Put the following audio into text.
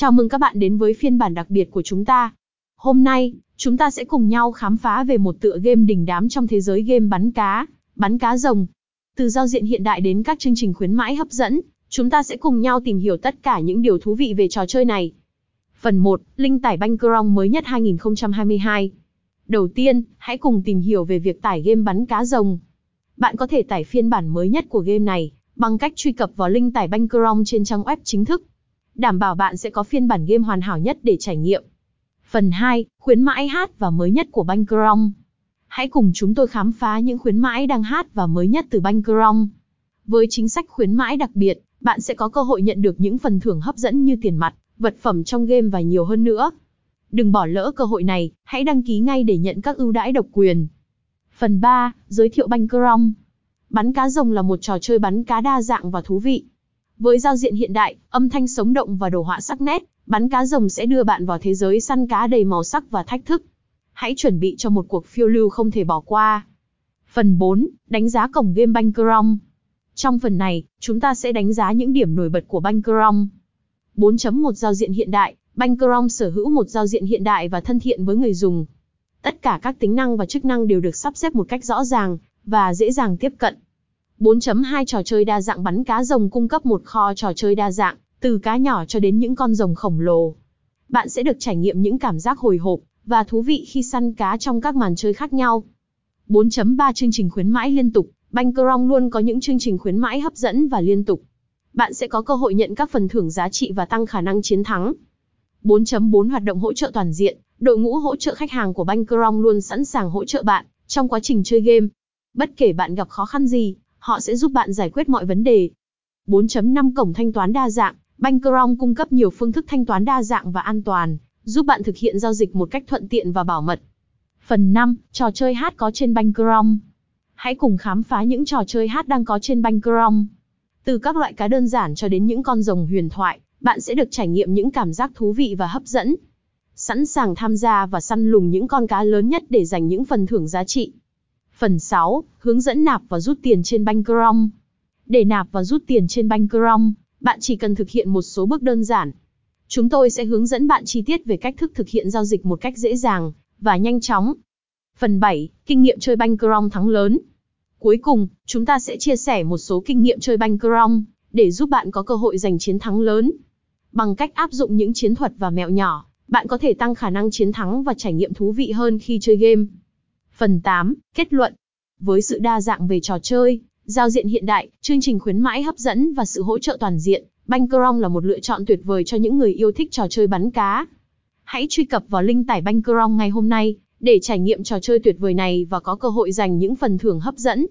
Chào mừng các bạn đến với phiên bản đặc biệt của chúng ta. Hôm nay, chúng ta sẽ cùng nhau khám phá về một tựa game đỉnh đám trong thế giới game bắn cá, bắn cá rồng. Từ giao diện hiện đại đến các chương trình khuyến mãi hấp dẫn, chúng ta sẽ cùng nhau tìm hiểu tất cả những điều thú vị về trò chơi này. Phần 1, Linh tải Bankroll mới nhất 2022. Đầu tiên, hãy cùng tìm hiểu về việc tải game bắn cá rồng. Bạn có thể tải phiên bản mới nhất của game này bằng cách truy cập vào link tải Bankroll trên trang web chính thức. Đảm bảo bạn sẽ có phiên bản game hoàn hảo nhất để trải nghiệm. Phần 2, khuyến mãi hát và mới nhất của Bankrong. Hãy cùng chúng tôi khám phá những khuyến mãi đang hát và mới nhất từ Bankrong. Với chính sách khuyến mãi đặc biệt, bạn sẽ có cơ hội nhận được những phần thưởng hấp dẫn như tiền mặt, vật phẩm trong game và nhiều hơn nữa. Đừng bỏ lỡ cơ hội này, hãy đăng ký ngay để nhận các ưu đãi độc quyền. Phần 3, giới thiệu Bankrong. Bắn cá rồng là một trò chơi bắn cá đa dạng và thú vị. Với giao diện hiện đại, âm thanh sống động và đồ họa sắc nét, bắn cá rồng sẽ đưa bạn vào thế giới săn cá đầy màu sắc và thách thức. Hãy chuẩn bị cho một cuộc phiêu lưu không thể bỏ qua. Phần 4, đánh giá cổng game Bankroll. Trong phần này, chúng ta sẽ đánh giá những điểm nổi bật của Bankroll. 4.1 giao diện hiện đại, Bankroll sở hữu một giao diện hiện đại và thân thiện với người dùng. Tất cả các tính năng và chức năng đều được sắp xếp một cách rõ ràng và dễ dàng tiếp cận. 4.2 Trò chơi đa dạng bắn cá rồng cung cấp một kho trò chơi đa dạng, từ cá nhỏ cho đến những con rồng khổng lồ. Bạn sẽ được trải nghiệm những cảm giác hồi hộp và thú vị khi săn cá trong các màn chơi khác nhau. 4.3 Chương trình khuyến mãi liên tục, Bankroll luôn có những chương trình khuyến mãi hấp dẫn và liên tục. Bạn sẽ có cơ hội nhận các phần thưởng giá trị và tăng khả năng chiến thắng. 4.4 Hoạt động hỗ trợ toàn diện, đội ngũ hỗ trợ khách hàng của Bankroll luôn sẵn sàng hỗ trợ bạn trong quá trình chơi game. Bất kể bạn gặp khó khăn gì, họ sẽ giúp bạn giải quyết mọi vấn đề. 4.5 Cổng thanh toán đa dạng, Bankrong cung cấp nhiều phương thức thanh toán đa dạng và an toàn, giúp bạn thực hiện giao dịch một cách thuận tiện và bảo mật. Phần 5, trò chơi hát có trên Bankrong Hãy cùng khám phá những trò chơi hát đang có trên Bankrong. Từ các loại cá đơn giản cho đến những con rồng huyền thoại, bạn sẽ được trải nghiệm những cảm giác thú vị và hấp dẫn. Sẵn sàng tham gia và săn lùng những con cá lớn nhất để giành những phần thưởng giá trị. Phần 6, hướng dẫn nạp và rút tiền trên Bankroll. Để nạp và rút tiền trên Bankroll, bạn chỉ cần thực hiện một số bước đơn giản. Chúng tôi sẽ hướng dẫn bạn chi tiết về cách thức thực hiện giao dịch một cách dễ dàng và nhanh chóng. Phần 7, kinh nghiệm chơi Bankroll thắng lớn. Cuối cùng, chúng ta sẽ chia sẻ một số kinh nghiệm chơi Bankroll để giúp bạn có cơ hội giành chiến thắng lớn. Bằng cách áp dụng những chiến thuật và mẹo nhỏ, bạn có thể tăng khả năng chiến thắng và trải nghiệm thú vị hơn khi chơi game. Phần 8, kết luận. Với sự đa dạng về trò chơi, giao diện hiện đại, chương trình khuyến mãi hấp dẫn và sự hỗ trợ toàn diện, Bankroll là một lựa chọn tuyệt vời cho những người yêu thích trò chơi bắn cá. Hãy truy cập vào link tải Bankroll ngay hôm nay để trải nghiệm trò chơi tuyệt vời này và có cơ hội giành những phần thưởng hấp dẫn.